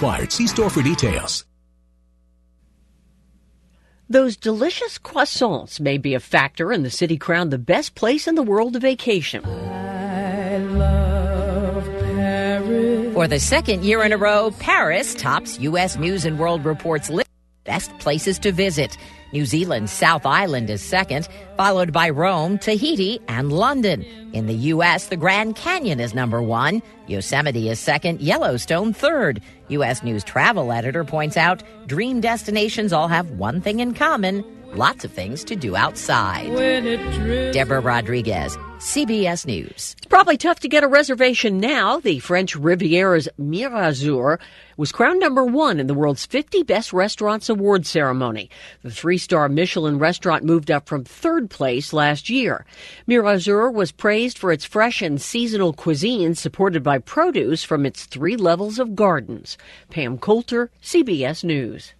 required. See store for details. Those delicious croissants may be a factor in the city crowned the best place in the world to vacation. For the second year in a row, Paris tops U.S. News and World Report's list of best places to visit. New Zealand's South Island is second, followed by Rome, Tahiti, and London. In the U.S., the Grand Canyon is number one, Yosemite is second, Yellowstone third. U.S. News travel editor points out dream destinations all have one thing in common lots of things to do outside. Deborah Rodriguez, CBS News. It's probably tough to get a reservation now. The French Riviera's Mirazur was crowned number one in the world's 50 Best Restaurants Award ceremony. The three star Michelin restaurant moved up from third place last year. Mirazur was praised for its fresh and seasonal cuisine supported by produce from its three levels of gardens. Pam Coulter, CBS News.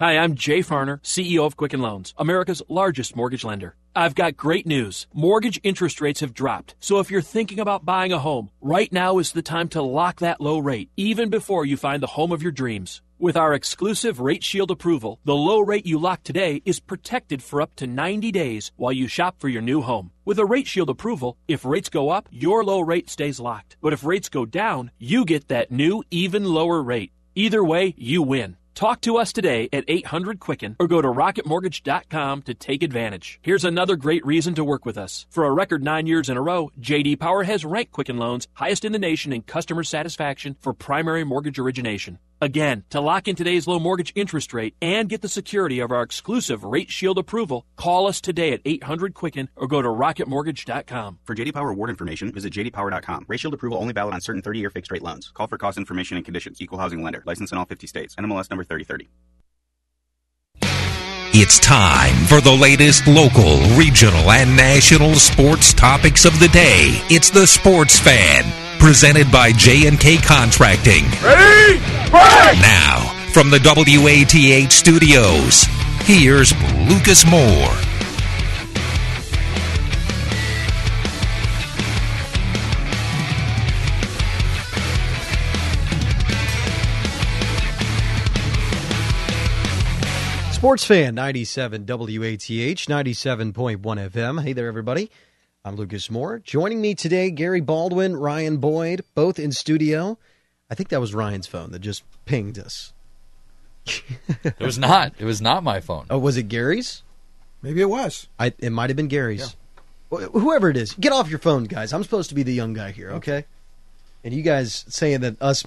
Hi, I'm Jay Farner, CEO of Quicken Loans, America's largest mortgage lender. I've got great news. Mortgage interest rates have dropped. So if you're thinking about buying a home, right now is the time to lock that low rate, even before you find the home of your dreams. With our exclusive Rate Shield approval, the low rate you lock today is protected for up to 90 days while you shop for your new home. With a Rate Shield approval, if rates go up, your low rate stays locked. But if rates go down, you get that new, even lower rate. Either way, you win. Talk to us today at 800 Quicken or go to rocketmortgage.com to take advantage. Here's another great reason to work with us. For a record nine years in a row, JD Power has ranked Quicken Loans highest in the nation in customer satisfaction for primary mortgage origination. Again, to lock in today's low mortgage interest rate and get the security of our exclusive Rate Shield approval, call us today at 800 Quicken or go to rocketmortgage.com. For JD Power award information, visit jdpower.com. Rate Shield approval only valid on certain 30-year fixed rate loans. Call for cost information and conditions. Equal housing lender. License in all 50 states. NMLS number 3030. It's time for the latest local, regional, and national sports topics of the day. It's the Sports Fan, presented by J&K Contracting. Ready? Break! Now, from the WATH studios, here's Lucas Moore. Sports Fan 97 WATH 97.1 FM. Hey there, everybody. I'm Lucas Moore. Joining me today, Gary Baldwin, Ryan Boyd, both in studio. I think that was Ryan's phone that just pinged us. it was not. It was not my phone. Oh, was it Gary's? Maybe it was. I, it might have been Gary's. Yeah. Wh- Whoever it is, get off your phone, guys. I'm supposed to be the young guy here, okay? And you guys saying that us,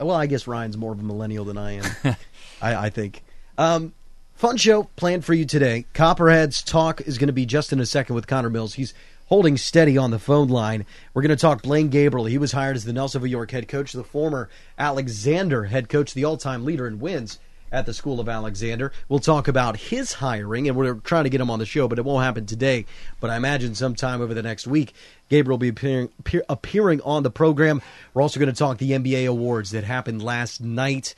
well, I guess Ryan's more of a millennial than I am. I, I think. Um, Fun show planned for you today. Copperheads talk is going to be just in a second with Connor Mills. He's holding steady on the phone line. We're going to talk Blaine Gabriel. He was hired as the Nelsonville York head coach, the former Alexander head coach, the all-time leader in wins at the School of Alexander. We'll talk about his hiring, and we're trying to get him on the show, but it won't happen today. But I imagine sometime over the next week, Gabriel will be appearing, appear, appearing on the program. We're also going to talk the NBA awards that happened last night.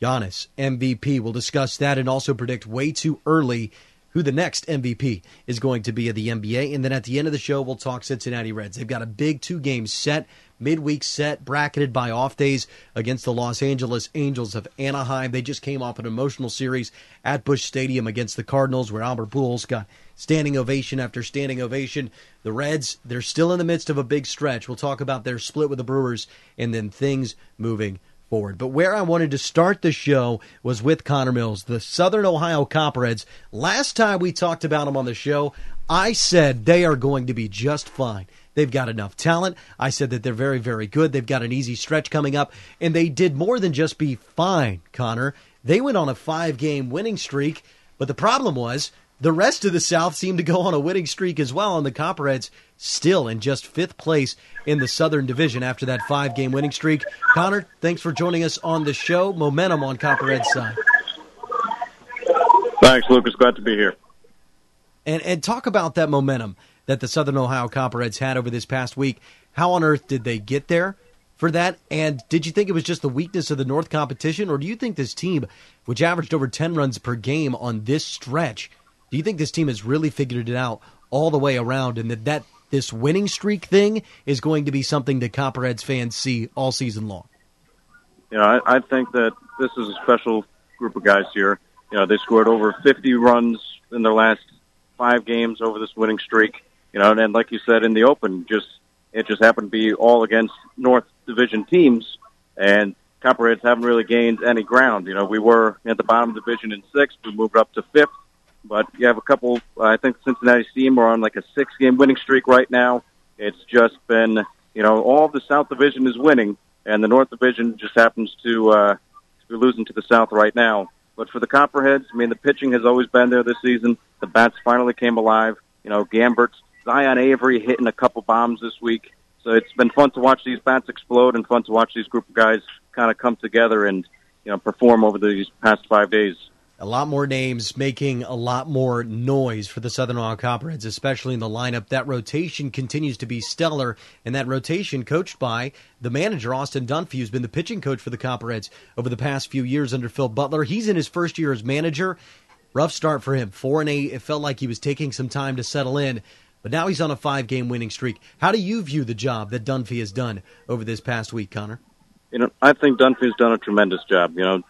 Giannis, MVP. We'll discuss that and also predict way too early who the next MVP is going to be of the NBA. And then at the end of the show, we'll talk Cincinnati Reds. They've got a big two game set, midweek set, bracketed by off days against the Los Angeles Angels of Anaheim. They just came off an emotional series at Busch Stadium against the Cardinals, where Albert Pujols got standing ovation after standing ovation. The Reds, they're still in the midst of a big stretch. We'll talk about their split with the Brewers and then things moving forward. But where I wanted to start the show was with Connor Mills, the Southern Ohio Copperheads. Last time we talked about them on the show, I said they are going to be just fine. They've got enough talent. I said that they're very, very good. They've got an easy stretch coming up. And they did more than just be fine, Connor. They went on a five game winning streak. But the problem was the rest of the South seemed to go on a winning streak as well, and the Copperheads still in just fifth place in the Southern Division after that five game winning streak. Connor, thanks for joining us on the show. Momentum on Copperhead's side. Thanks, Lucas. Glad to be here. And and talk about that momentum that the Southern Ohio Copperheads had over this past week. How on earth did they get there for that? And did you think it was just the weakness of the North competition, or do you think this team, which averaged over ten runs per game on this stretch, do you think this team has really figured it out all the way around, and that that this winning streak thing is going to be something that Copperheads fans see all season long? You know, I, I think that this is a special group of guys here. You know, they scored over 50 runs in their last five games over this winning streak. You know, and like you said in the open, just it just happened to be all against North Division teams, and Copperheads haven't really gained any ground. You know, we were at the bottom of the division in sixth, we moved up to fifth, but you have a couple. I think Cincinnati Steam are on like a six-game winning streak right now. It's just been, you know, all the South Division is winning, and the North Division just happens to, uh, to be losing to the South right now. But for the Copperheads, I mean, the pitching has always been there this season. The bats finally came alive. You know, Gambert, Zion Avery hitting a couple bombs this week. So it's been fun to watch these bats explode and fun to watch these group of guys kind of come together and you know perform over these past five days. A lot more names making a lot more noise for the Southern Ohio Copperheads, especially in the lineup. That rotation continues to be stellar, and that rotation coached by the manager, Austin Dunphy, who's been the pitching coach for the Copperheads over the past few years under Phil Butler. He's in his first year as manager. Rough start for him. Four and eight. It felt like he was taking some time to settle in, but now he's on a five game winning streak. How do you view the job that Dunphy has done over this past week, Connor? You know, I think Dunphy's done a tremendous job. You know,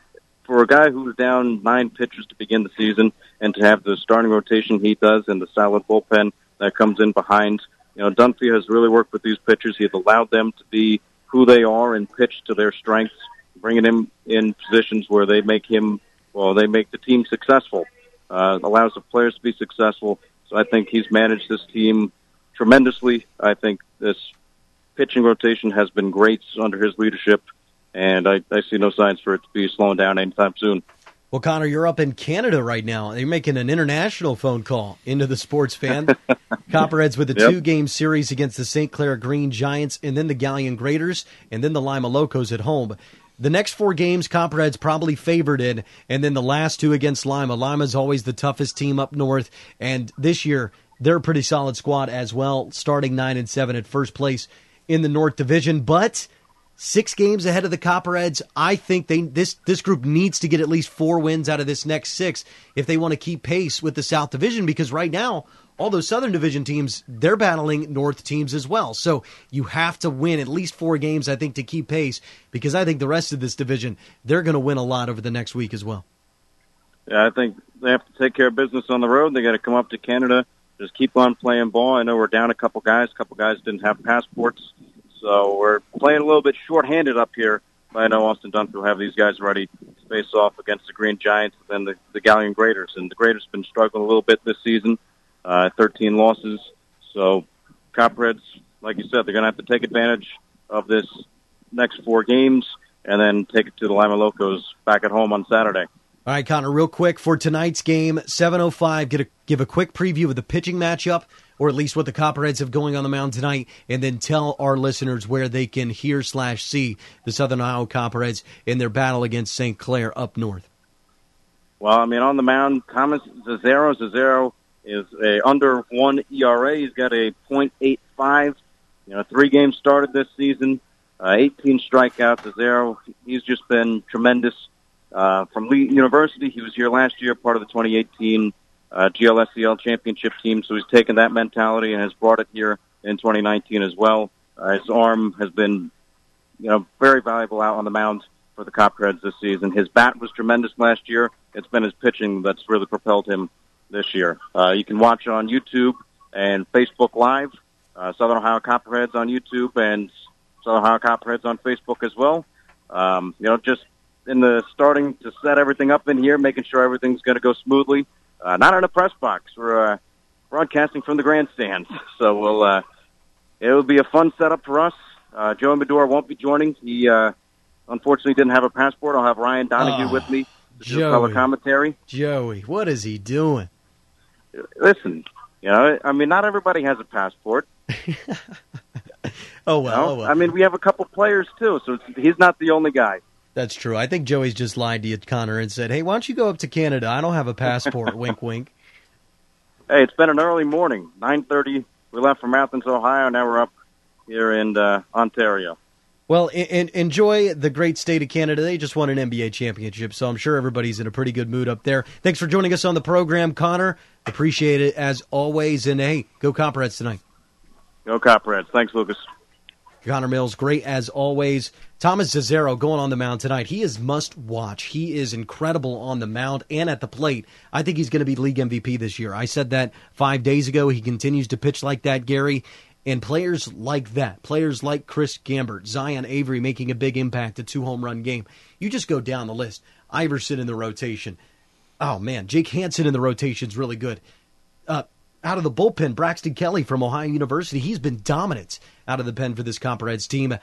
for a guy who's down nine pitchers to begin the season and to have the starting rotation he does and the solid bullpen that comes in behind, you know, Dunphy has really worked with these pitchers. He has allowed them to be who they are and pitch to their strengths, bringing him in positions where they make him, well, they make the team successful, uh, allows the players to be successful. So I think he's managed this team tremendously. I think this pitching rotation has been great under his leadership and I, I see no signs for it to be slowing down anytime soon. Well, Connor, you're up in Canada right now. You're making an international phone call into the sports fan. Copperheads with a yep. two game series against the St. Clair Green Giants, and then the Galion Graders, and then the Lima Locos at home. The next four games, Copperheads probably favored in, and then the last two against Lima. Lima's always the toughest team up north, and this year they're a pretty solid squad as well, starting nine and seven at first place in the North Division. But six games ahead of the Copperheads. I think they this this group needs to get at least four wins out of this next six if they want to keep pace with the South Division because right now all those Southern Division teams they're battling North teams as well. So you have to win at least four games I think to keep pace because I think the rest of this division they're going to win a lot over the next week as well. Yeah, I think they have to take care of business on the road. They got to come up to Canada, just keep on playing ball. I know we're down a couple guys. A couple guys didn't have passports so we're playing a little bit short-handed up here. But I know Austin Dunphy will have these guys ready to face off against the Green Giants and the, the Galion Graders. And the Graders have been struggling a little bit this season, uh, 13 losses. So Copperheads, like you said, they're going to have to take advantage of this next four games and then take it to the Lima Locos back at home on Saturday. All right, Connor, real quick for tonight's game, 7:05. Get a give a quick preview of the pitching matchup or at least what the Copperheads have going on the mound tonight, and then tell our listeners where they can hear slash see the Southern Ohio Copperheads in their battle against St. Clair up north. Well, I mean, on the mound, Thomas. Zazero is a under one ERA. He's got a .85. You know, three games started this season, uh, 18 strikeouts. Zazero, he's just been tremendous. Uh, from Lee University, he was here last year, part of the 2018 uh, GLSCL championship team. So he's taken that mentality and has brought it here in 2019 as well. Uh, his arm has been, you know, very valuable out on the mound for the Copperheads this season. His bat was tremendous last year. It's been his pitching that's really propelled him this year. Uh, you can watch on YouTube and Facebook Live, uh, Southern Ohio Copperheads on YouTube and Southern Ohio Copperheads on Facebook as well. Um, you know, just in the starting to set everything up in here, making sure everything's going to go smoothly. Uh, not in a press box. We're uh, broadcasting from the grandstands, so we'll uh, it'll be a fun setup for us. Uh, Joey Medora won't be joining. He uh, unfortunately didn't have a passport. I'll have Ryan Donahue oh, with me to Joey, do color commentary. Joey, what is he doing? Listen, you know, I mean, not everybody has a passport. oh well, you know? oh well. I mean, we have a couple players too, so he's not the only guy. That's true. I think Joey's just lied to you, Connor, and said, "Hey, why don't you go up to Canada? I don't have a passport." wink, wink. Hey, it's been an early morning. Nine thirty. We left from Athens, Ohio. Now we're up here in uh, Ontario. Well, in, enjoy the great state of Canada. They just won an NBA championship, so I'm sure everybody's in a pretty good mood up there. Thanks for joining us on the program, Connor. Appreciate it as always. And hey, go Copperheads tonight. Go Copperheads. Thanks, Lucas. Connor Mills, great as always. Thomas Zazero going on the mound tonight. He is must watch. He is incredible on the mound and at the plate. I think he's going to be league MVP this year. I said that five days ago. He continues to pitch like that, Gary. And players like that, players like Chris Gambert, Zion Avery making a big impact, a two home run game. You just go down the list. Iverson in the rotation. Oh, man. Jake Hansen in the rotation is really good. Uh, out of the bullpen, Braxton Kelly from Ohio University. He's been dominant out of the pen for this Copperheads team.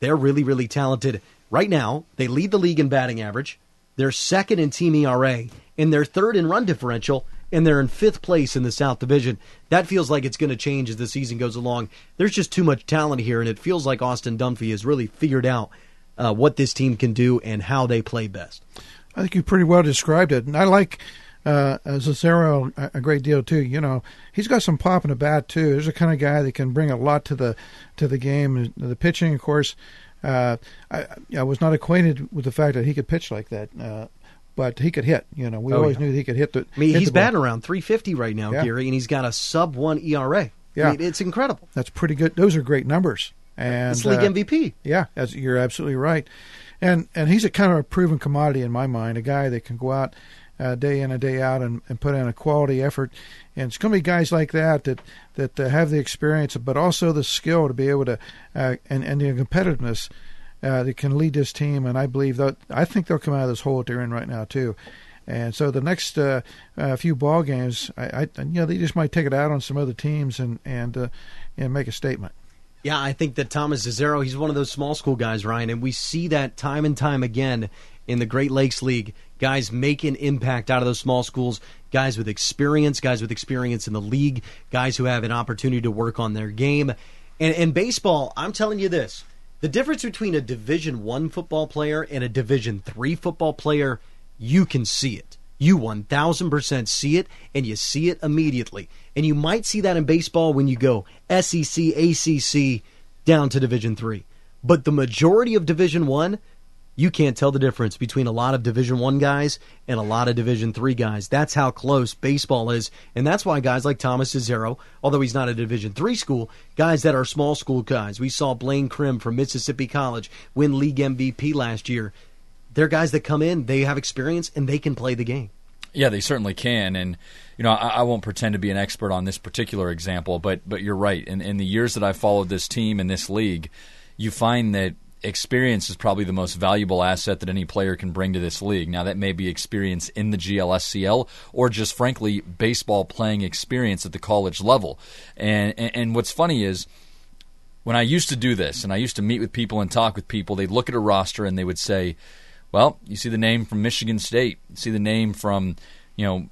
They're really, really talented. Right now, they lead the league in batting average. They're second in team ERA, and they're third in run differential, and they're in fifth place in the South Division. That feels like it's going to change as the season goes along. There's just too much talent here, and it feels like Austin Dunphy has really figured out uh, what this team can do and how they play best. I think you pretty well described it, and I like uh, Zazero a great deal too. You know, he's got some pop in the bat too. There's a kind of guy that can bring a lot to the to the game. The pitching, of course, uh, I, I was not acquainted with the fact that he could pitch like that. Uh, but he could hit. You know, we oh, always yeah. knew he could hit the. I mean, he's batting around 350 right now, yeah. Gary, and he's got a sub one ERA. Yeah, I mean, it's incredible. That's pretty good. Those are great numbers. And it's league uh, MVP. Yeah, you're absolutely right. And and he's a kind of a proven commodity in my mind. A guy that can go out uh, day in and day out and, and put in a quality effort. And it's going to be guys like that that that uh, have the experience, but also the skill to be able to uh, and and the competitiveness uh, that can lead this team. And I believe that I think they'll come out of this hole that they're in right now too. And so the next uh, uh, few ball games, I, I, you know, they just might take it out on some other teams and and uh, and make a statement. Yeah, I think that Thomas Zazero, he's one of those small school guys, Ryan, and we see that time and time again in the Great Lakes League. Guys make an impact out of those small schools, guys with experience, guys with experience in the league, guys who have an opportunity to work on their game. And in baseball, I'm telling you this the difference between a Division One football player and a Division Three football player, you can see it. You 1000% see it, and you see it immediately. And you might see that in baseball when you go SEC, ACC, down to Division Three. But the majority of Division One, you can't tell the difference between a lot of division 1 guys and a lot of division 3 guys. That's how close baseball is. And that's why guys like thomas Zazero, although he's not a division 3 school guys that are small school guys we saw blaine Krim from mississippi college win league mvp last year. They're guys that come in they have experience and they can play the game. Yeah they certainly can. And you know I, I won't pretend to be an expert on this particular example but but you're right. In, in the years that i've followed this team and this league you find that experience is probably the most valuable asset that any player can bring to this league. Now, that may be experience in the GLSCL or just frankly baseball playing experience at the college level. And, and, and what's funny is when I used to do this and I used to meet with people and talk with people, they'd look at a roster and they would say, well, you see the name from Michigan State, you see the name from, you know,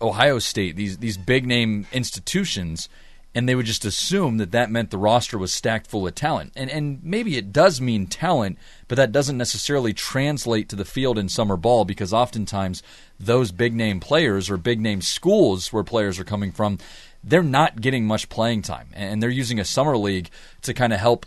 Ohio State, these, these big name institutions and they would just assume that that meant the roster was stacked full of talent. And and maybe it does mean talent, but that doesn't necessarily translate to the field in summer ball because oftentimes those big name players or big name schools where players are coming from, they're not getting much playing time and they're using a summer league to kind of help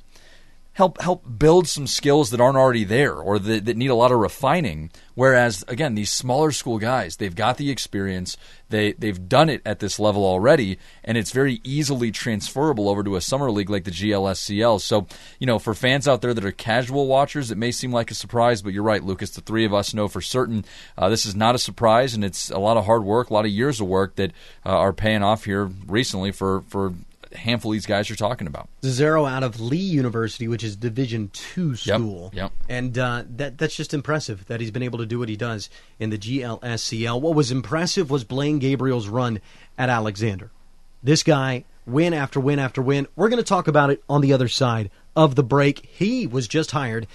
help help build some skills that aren't already there or that, that, need a lot of refining. Whereas again, these smaller school guys, they've got the experience, they they've done it at this level already, and it's very easily transferable over to a summer league like the GLSCL. So you know, for fans out there that are casual watchers, it may seem like a surprise, but you're right, Lucas. The three of us know for certain uh, this is not a surprise, and it's a lot of hard work, a lot of years of work that uh, are paying off here recently for for handful of these guys you're talking about. Zero out of Lee University, which is Division two school. Yep. yep. And uh, that that's just impressive that he's been able to do what he does in the GLSCL. What was impressive was Blaine Gabriel's run at Alexander. This guy, win after win after win. We're going to talk about it on the other side of the break. He was just hired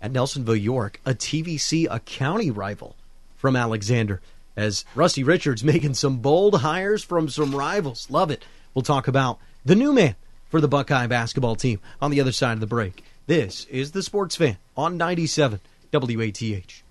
at Nelsonville, York, a TVC, a county rival from Alexander. As Rusty Richards making some bold hires from some rivals. Love it. We'll talk about the new man for the Buckeye basketball team on the other side of the break. This is the Sports Fan on 97 WATH.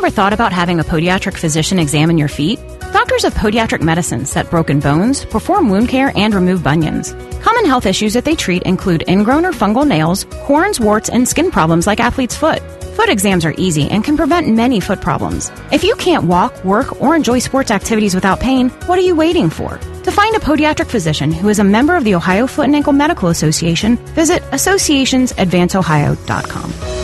Ever thought about having a podiatric physician examine your feet? Doctors of Podiatric Medicine set broken bones, perform wound care, and remove bunions. Common health issues that they treat include ingrown or fungal nails, corns, warts, and skin problems like athlete's foot. Foot exams are easy and can prevent many foot problems. If you can't walk, work, or enjoy sports activities without pain, what are you waiting for? To find a podiatric physician who is a member of the Ohio Foot and Ankle Medical Association, visit associationsadvanceohio.com.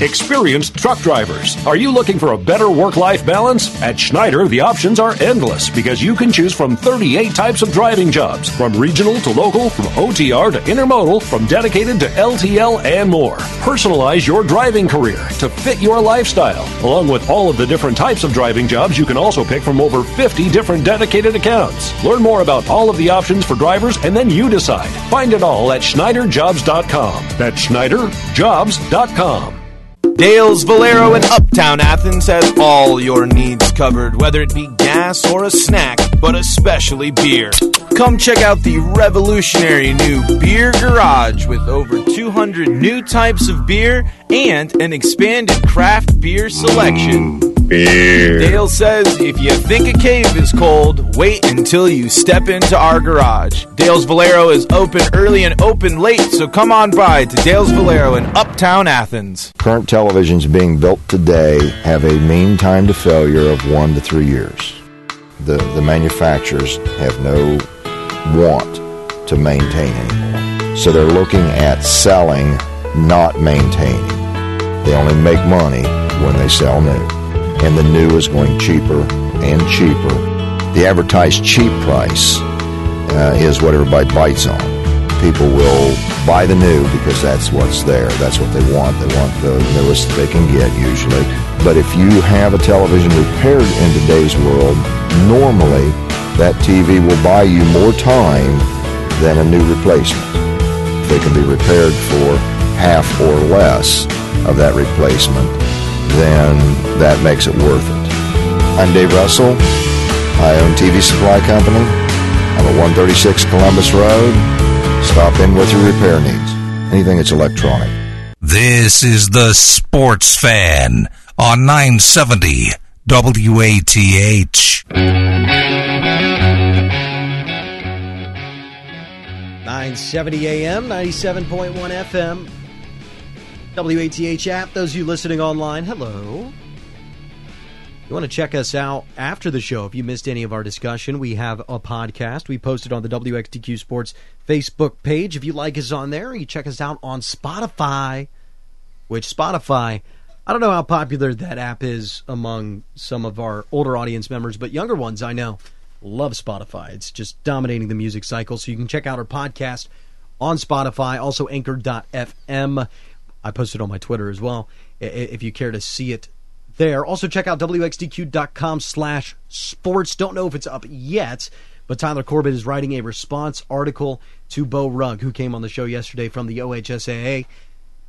Experienced truck drivers. Are you looking for a better work life balance? At Schneider, the options are endless because you can choose from 38 types of driving jobs, from regional to local, from OTR to intermodal, from dedicated to LTL, and more. Personalize your driving career to fit your lifestyle. Along with all of the different types of driving jobs, you can also pick from over 50 different dedicated accounts. Learn more about all of the options for drivers and then you decide. Find it all at SchneiderJobs.com. That's SchneiderJobs.com. Dale's Valero in Uptown Athens has all your needs covered, whether it be gas or a snack, but especially beer. Come check out the revolutionary new Beer Garage with over 200 new types of beer and an expanded craft beer selection. Beer. Dale says if you think a cave is cold, wait until you step into our garage. Dale's Valero is open early and open late, so come on by to Dale's Valero in Uptown Athens. Current televisions being built today have a mean time to failure of one to three years. The, the manufacturers have no want to maintain anymore. So they're looking at selling, not maintaining. They only make money when they sell new and the new is going cheaper and cheaper. The advertised cheap price uh, is what everybody bites on. People will buy the new because that's what's there. That's what they want. They want the newest they can get usually. But if you have a television repaired in today's world, normally that TV will buy you more time than a new replacement. They can be repaired for half or less of that replacement, then that makes it worth it. I'm Dave Russell. I own TV Supply Company. I'm at 136 Columbus Road. Stop in with your repair needs. Anything that's electronic. This is the Sports Fan on 970 WATH. 970 AM, 97.1 FM. WATH app. Those of you listening online, hello. You want to check us out after the show if you missed any of our discussion. We have a podcast we posted on the WXTQ Sports Facebook page. If you like us on there, you check us out on Spotify, which Spotify, I don't know how popular that app is among some of our older audience members, but younger ones I know love Spotify. It's just dominating the music cycle. So you can check out our podcast on Spotify, also anchor.fm. I posted on my Twitter as well if you care to see it there. Also check out wxdq.com slash sports. Don't know if it's up yet, but Tyler Corbett is writing a response article to Beau Rugg, who came on the show yesterday from the OHSAA,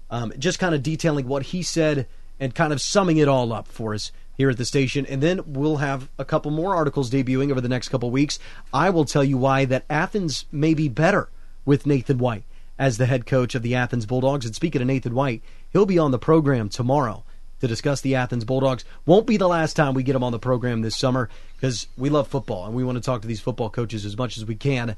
um, just kind of detailing what he said and kind of summing it all up for us here at the station. And then we'll have a couple more articles debuting over the next couple weeks. I will tell you why that Athens may be better with Nathan White as the head coach of the Athens Bulldogs. And speaking of Nathan White, he'll be on the program tomorrow to discuss the Athens Bulldogs. Won't be the last time we get him on the program this summer because we love football and we want to talk to these football coaches as much as we can.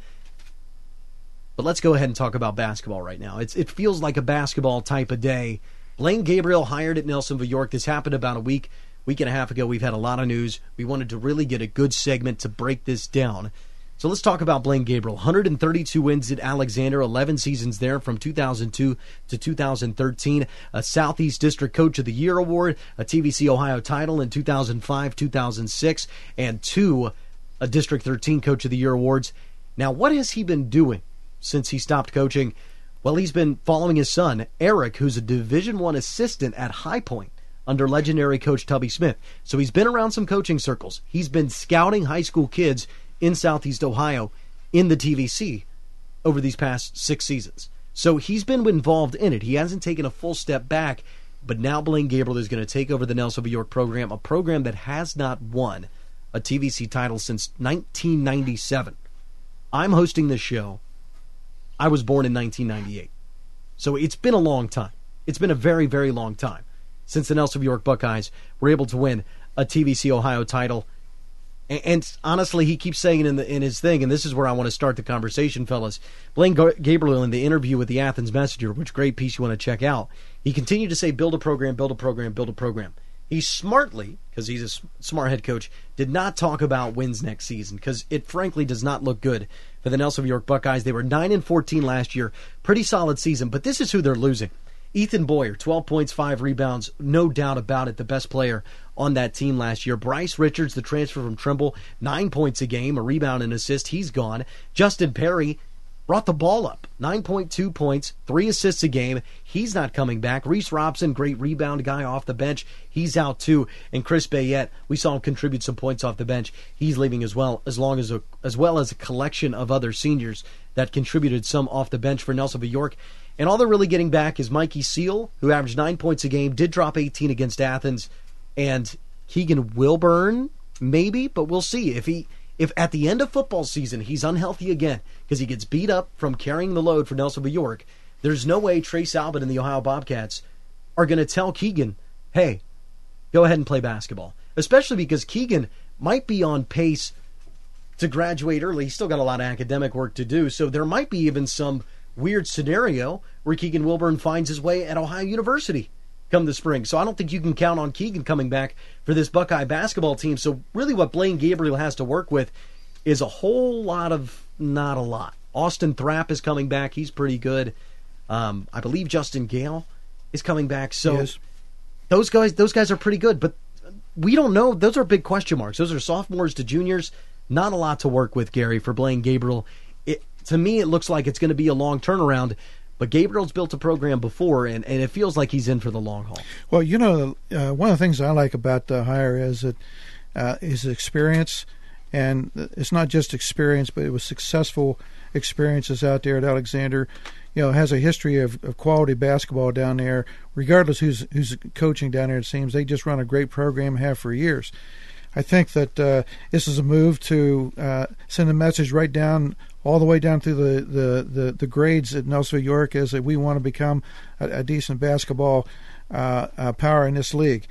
But let's go ahead and talk about basketball right now. It's, it feels like a basketball type of day. Blaine Gabriel hired at Nelsonville York. This happened about a week, week and a half ago. We've had a lot of news. We wanted to really get a good segment to break this down. So let's talk about Blaine Gabriel. 132 wins at Alexander, 11 seasons there from 2002 to 2013. A Southeast District Coach of the Year award, a TVC Ohio title in 2005, 2006, and two a District 13 Coach of the Year awards. Now, what has he been doing since he stopped coaching? Well, he's been following his son Eric, who's a Division One assistant at High Point under legendary coach Tubby Smith. So he's been around some coaching circles. He's been scouting high school kids in Southeast Ohio in the TVC over these past six seasons. So he's been involved in it. He hasn't taken a full step back, but now Blaine Gabriel is going to take over the Nelsonville York program, a program that has not won a TVC title since 1997. I'm hosting this show. I was born in 1998. So it's been a long time. It's been a very, very long time since the Nelsonville York Buckeyes were able to win a TVC Ohio title. And, and, honestly, he keeps saying in the in his thing, and this is where I want to start the conversation, fellas. Blaine Gabriel in the interview with the Athens Messenger, which great piece you want to check out. He continued to say, "Build a program, build a program, build a program." He smartly, because he's a smart head coach, did not talk about wins next season because it frankly does not look good for the Nelson York Buckeyes. They were nine and fourteen last year, pretty solid season, but this is who they're losing. Ethan Boyer, 12 points, 5 rebounds, no doubt about it, the best player on that team last year. Bryce Richards, the transfer from Trimble, 9 points a game, a rebound and assist, he's gone. Justin Perry, brought the ball up. 9.2 points, three assists a game. He's not coming back. Reese Robson, great rebound guy off the bench. He's out too. And Chris Bayette, we saw him contribute some points off the bench. He's leaving as well, as long as a, as well as a collection of other seniors that contributed some off the bench for Nelsonville York. And all they're really getting back is Mikey Seal, who averaged nine points a game, did drop 18 against Athens, and Keegan Wilburn, maybe, but we'll see if he if at the end of football season he's unhealthy again because he gets beat up from carrying the load for Nelsonville York, there's no way Trace Albert and the Ohio Bobcats are going to tell Keegan, hey, go ahead and play basketball. Especially because Keegan might be on pace to graduate early. He's still got a lot of academic work to do. So there might be even some weird scenario where Keegan Wilburn finds his way at Ohio University come the spring. So I don't think you can count on Keegan coming back for this Buckeye basketball team. So really what Blaine Gabriel has to work with is a whole lot of not a lot. Austin Thrapp is coming back. He's pretty good. Um, I believe Justin Gale is coming back. So yes. those guys those guys are pretty good, but we don't know. Those are big question marks. Those are sophomores to juniors. Not a lot to work with, Gary, for Blaine Gabriel. It, to me, it looks like it's going to be a long turnaround. But Gabriel's built a program before, and, and it feels like he's in for the long haul. Well, you know, uh, one of the things I like about the hire is that uh, his experience, and it's not just experience, but it was successful experiences out there at Alexander. You know, has a history of, of quality basketball down there, regardless who's who's coaching down there. It seems they just run a great program, have for years. I think that uh, this is a move to uh, send a message right down all the way down through the, the, the, the grades at Nelsonville York is that we want to become a, a decent basketball uh, uh, power in this league.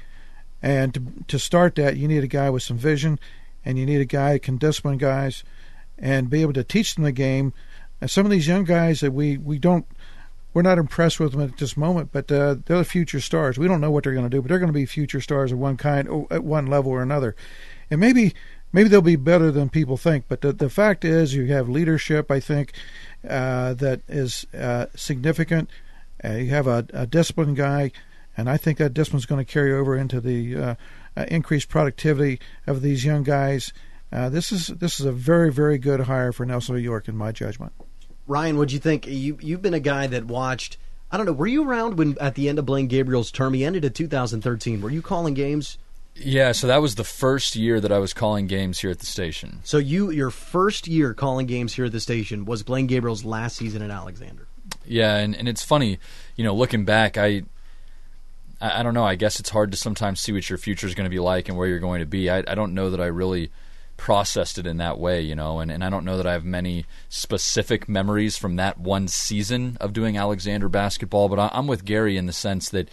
And to, to start that, you need a guy with some vision, and you need a guy that can discipline guys and be able to teach them the game. And some of these young guys that we, we don't we're not impressed with them at this moment, but uh, they're the future stars. We don't know what they're going to do, but they're going to be future stars of one kind, at one level or another. And maybe maybe they'll be better than people think. But the, the fact is, you have leadership, I think, uh, that is uh, significant. Uh, you have a, a disciplined guy, and I think that discipline is going to carry over into the uh, uh, increased productivity of these young guys. Uh, this is this is a very very good hire for Nelsonville York, in my judgment. Ryan, what'd you think? You you've been a guy that watched. I don't know. Were you around when at the end of Blaine Gabriel's term? He ended in 2013. Were you calling games? Yeah, so that was the first year that I was calling games here at the station. So you your first year calling games here at the station was Blaine Gabriel's last season in Alexander. Yeah, and, and it's funny, you know, looking back, I I don't know. I guess it's hard to sometimes see what your future is going to be like and where you're going to be. I, I don't know that I really processed it in that way, you know, and, and I don't know that I have many specific memories from that one season of doing Alexander basketball, but I, I'm with Gary in the sense that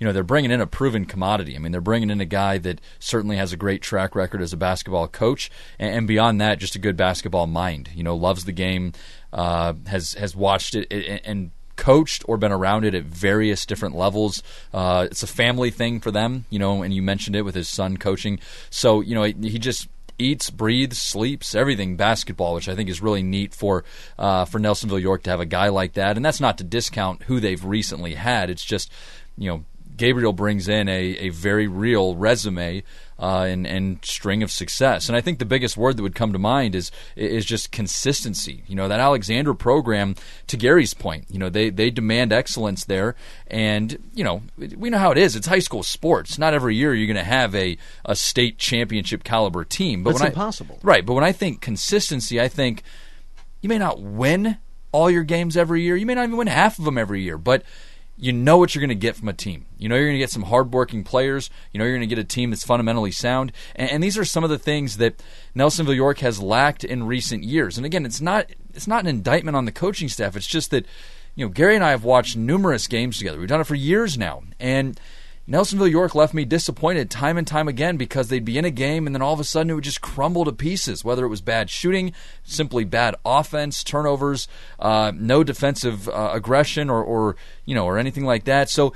you know they're bringing in a proven commodity. I mean, they're bringing in a guy that certainly has a great track record as a basketball coach, and, and beyond that, just a good basketball mind. You know, loves the game, uh, has has watched it and, and coached or been around it at various different levels. Uh, it's a family thing for them, you know, and you mentioned it with his son coaching. So, you know, he just eats, breathes, sleeps, everything basketball, which I think is really neat for uh, for Nelsonville York to have a guy like that. And that's not to discount who they've recently had. It's just, you know, Gabriel brings in a, a very real resume uh, and and string of success. And I think the biggest word that would come to mind is is just consistency. You know that Alexander program. To Gary's point, you know they they demand excellence there, and you know we know how it is. It's high school sports. Not every year you're going to have a a state championship caliber team. But That's when impossible, I, right? But when I think consistency, I think you may not win all your games every year. You may not even win half of them every year, but you know what you're going to get from a team. You know you're going to get some hardworking players. You know you're going to get a team that's fundamentally sound. And, and, these are some of the things that Nelsonville York has lacked in recent years. And again, it's not it's not an indictment on the coaching staff. It's just that you know Gary and I have watched numerous games together. We've done it for years now, and Nelsonville York left me disappointed time and time again because they'd be in a game and then all of a sudden it would just crumble to pieces. Whether it was bad shooting, simply bad offense, turnovers, uh, no defensive uh, aggression, or, or you know, or anything like that. So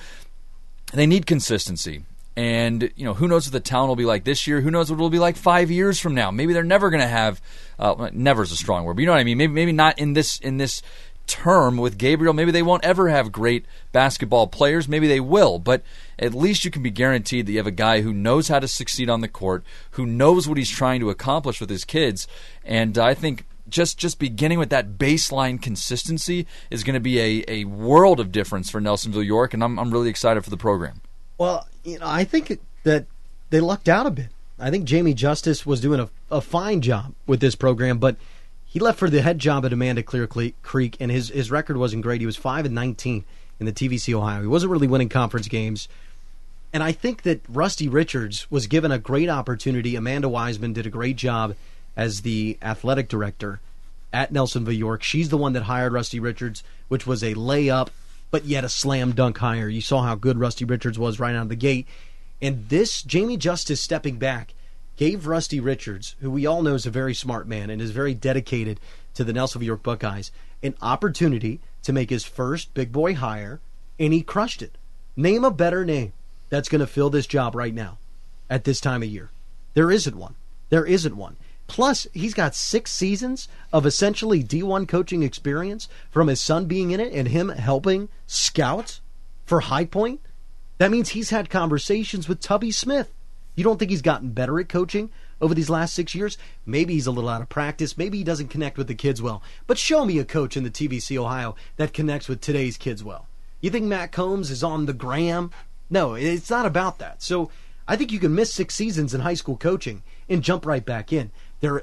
they need consistency. And you know, who knows what the town will be like this year? Who knows what it'll be like five years from now? Maybe they're never going to have. Uh, never is a strong word, but you know what I mean. Maybe maybe not in this in this term with Gabriel. Maybe they won't ever have great basketball players. Maybe they will, but at least you can be guaranteed that you have a guy who knows how to succeed on the court, who knows what he's trying to accomplish with his kids. And I think just just beginning with that baseline consistency is going to be a, a world of difference for Nelsonville York, and I'm I'm really excited for the program. Well, you know, I think that they lucked out a bit. I think Jamie Justice was doing a, a fine job with this program, but he left for the head job at Amanda Clear Creek, and his, his record wasn't great. He was 5 and 19 in the TVC Ohio. He wasn't really winning conference games. And I think that Rusty Richards was given a great opportunity. Amanda Wiseman did a great job as the athletic director at Nelsonville York. She's the one that hired Rusty Richards, which was a layup, but yet a slam dunk hire. You saw how good Rusty Richards was right out of the gate. And this, Jamie Justice stepping back, gave Rusty Richards, who we all know is a very smart man and is very dedicated to the Nelsonville York Buckeyes, an opportunity to make his first big boy hire, and he crushed it. Name a better name that's going to fill this job right now at this time of year. There isn't one. There isn't one. Plus, he's got six seasons of essentially D1 coaching experience from his son being in it and him helping scout for High Point. That means he's had conversations with Tubby Smith you don't think he's gotten better at coaching over these last six years? Maybe he's a little out of practice. Maybe he doesn't connect with the kids well. But show me a coach in the TVC Ohio that connects with today's kids well. You think Matt Combs is on the gram? No, it's not about that. So I think you can miss six seasons in high school coaching and jump right back in. There,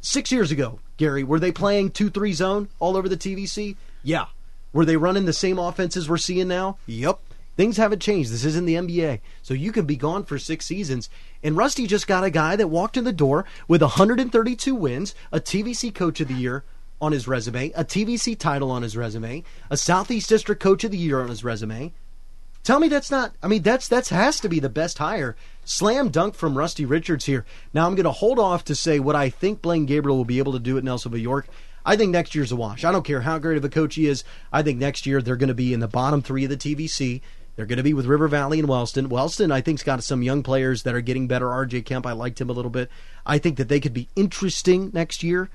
six years ago, Gary, were they playing two three zone all over the TVC? Yeah. Were they running the same offenses we're seeing now? Yep. Things haven't changed. This isn't the NBA. So you can be gone for six seasons. And Rusty just got a guy that walked in the door with 132 wins, a TVC Coach of the Year on his resume, a TVC title on his resume, a Southeast District Coach of the Year on his resume. Tell me that's not. I mean, that's that's has to be the best hire. Slam dunk from Rusty Richards here. Now I'm going to hold off to say what I think Blaine Gabriel will be able to do at Nelsonville York. I think next year's a wash. I don't care how great of a coach he is. I think next year they're going to be in the bottom three of the TVC. They're going to be with River Valley and Wellston. Wellston, I think, has got some young players that are getting better. RJ Kemp, I liked him a little bit. I think that they could be interesting next year,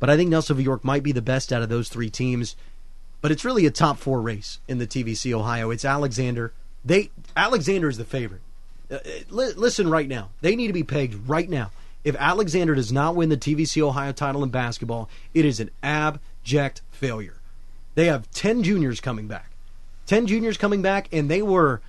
but I think Nelsonville York might be the best out of those three teams. But it's really a top four race in the TVC Ohio. It's Alexander. They Alexander is the favorite. Uh, uh listen right now. They need to be pegged right now. If Alexander does not win the TVC Ohio title in basketball, it is an abject failure. They have 10 juniors coming back. 10 juniors coming back, and they were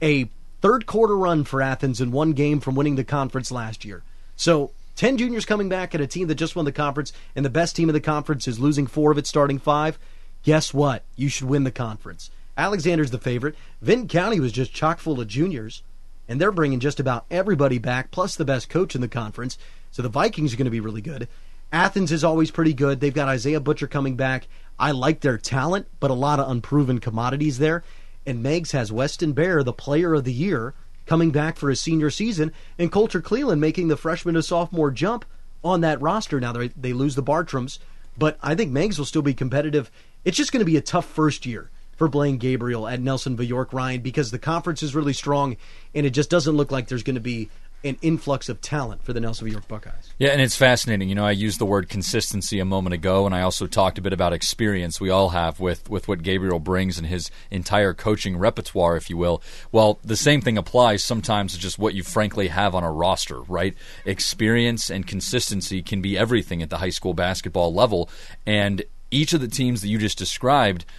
a third quarter run for Athens in one game from winning the conference last year. So 10 juniors coming back at a team that just won the conference, and the best team of the conference is losing four of its starting five. Guess what? You should win the conference. Alexander's the favorite. Vinton County was just chock full of juniors, and they're bringing just about everybody back, plus the best coach in the conference. So the Vikings are going to be really good. Athens is always pretty good. They've got Isaiah Butcher coming back. I like their talent, but a lot of unproven commodities there. And Meigs has Weston Bear, the player of the year, coming back for his senior season, and Coulter Cleland making the freshman to sophomore jump on that roster. Now they, they lose the Bartrams, but I think Meigs will still be competitive. It's just going to be a tough first year for Blaine Gabriel at Nelsonville York Ryan because the conference is really strong, and it just doesn't look like there's going to be an influx of talent for the Nelsonville York Buckeyes. Yeah, and it's fascinating. You know, I used the word consistency a moment ago, and I also talked a bit about experience we all have with, with what Gabriel brings and his entire coaching repertoire, if you will. Well, the same thing applies sometimes to just what you frankly have on a roster, right? Experience and consistency can be everything at the high school basketball level, and each of the teams that you just described –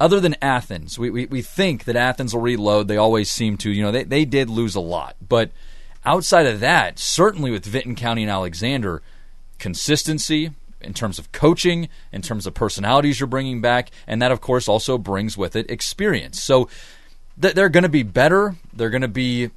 other than Athens, we, we, we think that Athens will reload. They always seem to. You know, they, they did lose a lot. But outside of that, certainly with Vinton County and Alexander, consistency in terms of coaching, in terms of personalities you're bringing back, and that, of course, also brings with it experience. So th- they're going to be better. They're going to be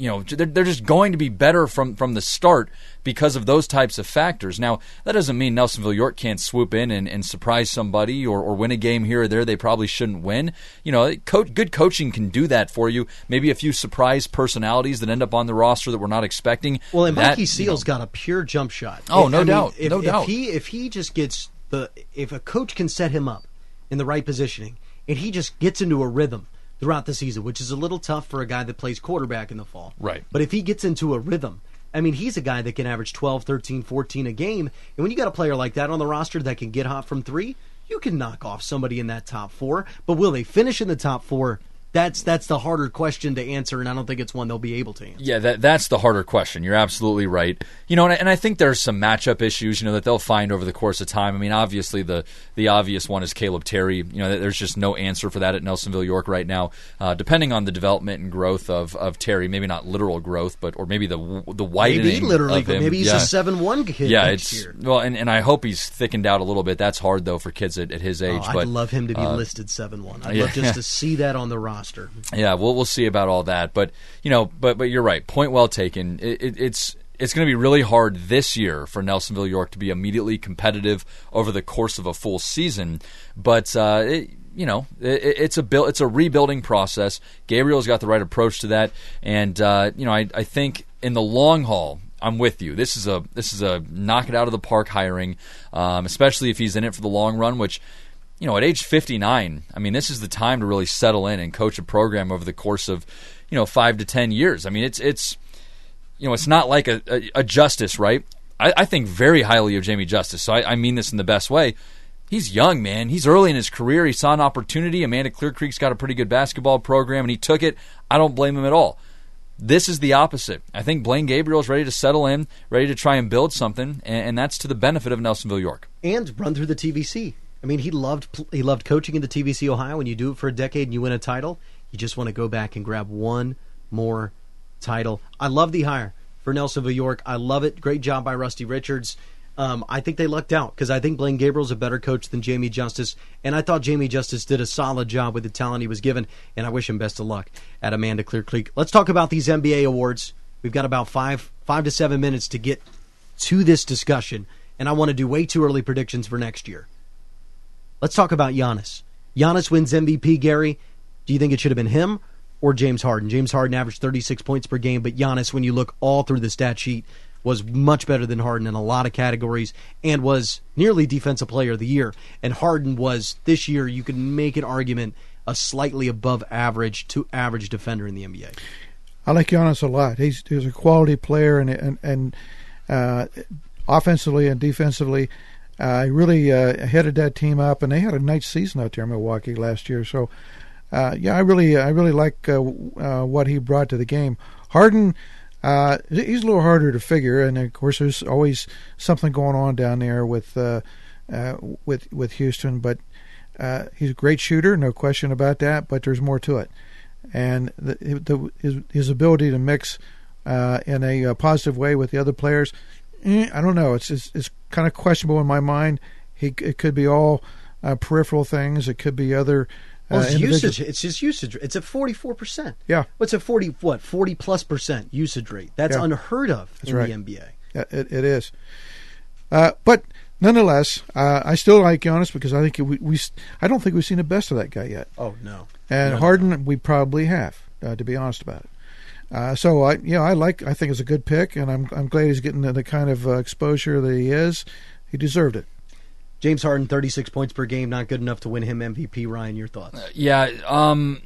you know they're, they're just going to be better from from the start because of those types of factors. Now that doesn't mean Nelsonville York can't swoop in and, and surprise somebody or, or win a game here or there they probably shouldn't win. You know, co- good coaching can do that for you. Maybe a few surprise personalities that end up on the roster that we're not expecting. Well, and that, Mikey Seals you know, got a pure jump shot. Oh, no I mean, doubt, if, no if doubt. He if he just gets the if a coach can set him up in the right positioning and he just gets into a rhythm throughout the season, which is a little tough for a guy that plays quarterback in the fall. Right. But if he gets into a rhythm, I mean, he's a guy that can average 12, 13, 14 a game. And when you got a player like that on the roster that can get hot from three, you can knock off somebody in that top four. But will they finish in the top four? That's that's the harder question to answer, and I don't think it's one they'll be able to answer. Yeah, that that's the harder question. You're absolutely right. You know, and I, and I think there's some matchup issues, you know, that they'll find over the course of time. I mean, obviously the the obvious one is Caleb Terry. You know, there's just no answer for that at Nelsonville York right now. Uh, depending on the development and growth of, of Terry, maybe not literal growth, but or maybe the the widening Maybe literally, maybe he's yeah. a seven one kid Yeah, it's year. well, and, and I hope he's thickened out a little bit. That's hard though for kids at, at his age. Oh, I'd but love him to be uh, listed seven one. I'd yeah. love just to see that on the roster. yeah, we'll we'll see about all that. But you know, but but you're right. Point well taken. It, it, it's it's going to be really hard this year for Nelsonville York to be immediately competitive over the course of a full season. But uh, it, you know, it's a build, it's a rebuilding process. Gabriel's got the right approach to that, and uh, you know, I, I think in the long haul. I'm with you. This is a this is a knock it out of the park hiring, um, especially if he's in it for the long run. Which you know, at age 59, I mean, this is the time to really settle in and coach a program over the course of, you know, five to 10 years. I mean, it's, it's, you know, it's not like a, a, a Justice, right? I, I think very highly of Jamie Justice. So I, I mean this in the best way. He's young, man. He's early in his career. He saw an opportunity. Amanda Clear Creek's got a pretty good basketball program, and he took it. I don't blame him at all. This is the opposite. I think Blaine Gabriel is ready to settle in, ready to try and build something, and, and that's to the benefit of Nelsonville York. and run through the TVC. I mean, he loved he loved coaching in the TVC Ohio. When you do it for a decade and you win a title, you just want to go back and grab one more title. I love the hire for Nelsonville York. I love it. Great job by Rusty Richards. Um, I think they lucked out because I think Blaine Gabriel's a better coach than Jamie Justice, and I thought Jamie Justice did a solid job with the talent he was given, and I wish him best of luck at Amanda Clear Creek. Let's talk about these NBA awards. We've got about five five to seven minutes to get to this discussion, and I want to do way too early predictions for next year. Let's talk about Giannis. Giannis wins MVP, Gary. Do you think it should have been him or James Harden? James Harden averaged 36 points per game, but Giannis, when you look all through the stat sheet, was much better than Harden in a lot of categories and was nearly defensive player of the year. And Harden was this year, you could make an argument, a slightly above average to average defender in the NBA. I like Giannis a lot. He's he's a quality player, and and and uh, offensively and defensively, uh, really uh, headed that team up, and they had a nice season out there in Milwaukee last year. So, uh, yeah, I really I really like uh, uh, what he brought to the game. Harden. Uh, he's a little harder to figure, and of course, there's always something going on down there with uh, uh, with with Houston. But uh, he's a great shooter, no question about that. But there's more to it, and the, the, his his ability to mix uh, in a, uh positive way with the other players, eh, I don't know. It's it's, it's kind of questionable in my mind. He it could be all uh, peripheral things. It could be other. Well, uh, it's individual- usage. It's just usage. It's at forty four percent. Yeah. What's a forty what forty plus percent usage rate? That's Yeah. unheard of That's in right. the NBA. Yeah, it, it is. Uh, but nonetheless, uh, I still like Giannis because I think we, we I don't think we've seen the best of that guy yet. Oh no. And No, no, Harden, we probably have, uh, to be honest about it. Uh, so I, you know, I like. I think it's a good pick, and I'm I'm glad he's getting the, the kind of uh, exposure that he is. He deserved it. James Harden, thirty six points per game, not good enough to win him MVP. Ryan, your thoughts? Yeah, um,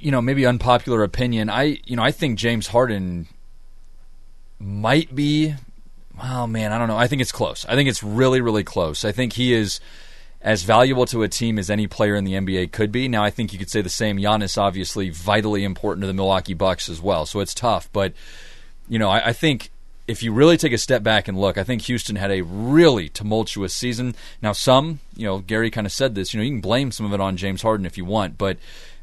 you know, maybe unpopular opinion. I, you know, I think James Harden might be. Oh man, I don't know. I think it's close. I think it's really, really close. I think he is as valuable to a team as any player in the NBA could be. Now, I think you could say the same. Giannis, obviously, vitally important to the Milwaukee Bucks as well. So it's tough. But, you know, I, I think if you really take a step back and look, I think Houston had a really tumultuous season. Now, some, you know, Gary kind of said this, you know, you can blame some of it on James Harden if you want, but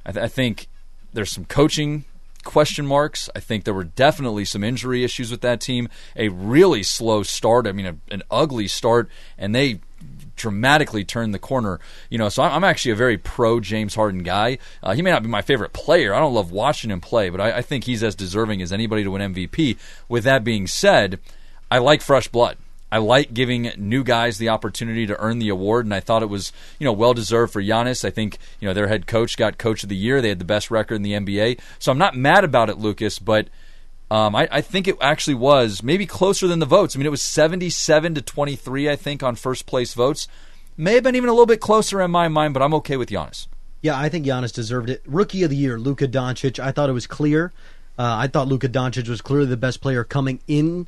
I, th- I think there's some coaching question marks. I think there were definitely some injury issues with that team. A really slow start. I mean, a, an ugly start, and they dramatically turned the corner. You know, so I'm actually a very pro James Harden guy. Uh, he may not be my favorite player. I don't love watching him play, but I, I think he's as deserving as anybody to win MVP. With that being said, I like fresh blood. I like giving new guys the opportunity to earn the award, and I thought it was you know well deserved for Giannis. I think you know their head coach got Coach of the Year. They had the best record in the NBA, so I'm not mad about it, Lucas. But um, I, I, think it actually was maybe closer than the votes. I mean, it was 77 to 23, I think, on first place votes. May have been even a little bit closer in my mind, but I'm okay with Giannis. Yeah, I think Giannis deserved it. Rookie of the year, Luka Doncic. I thought it was clear. Uh, I thought Luka Doncic was clearly the best player coming in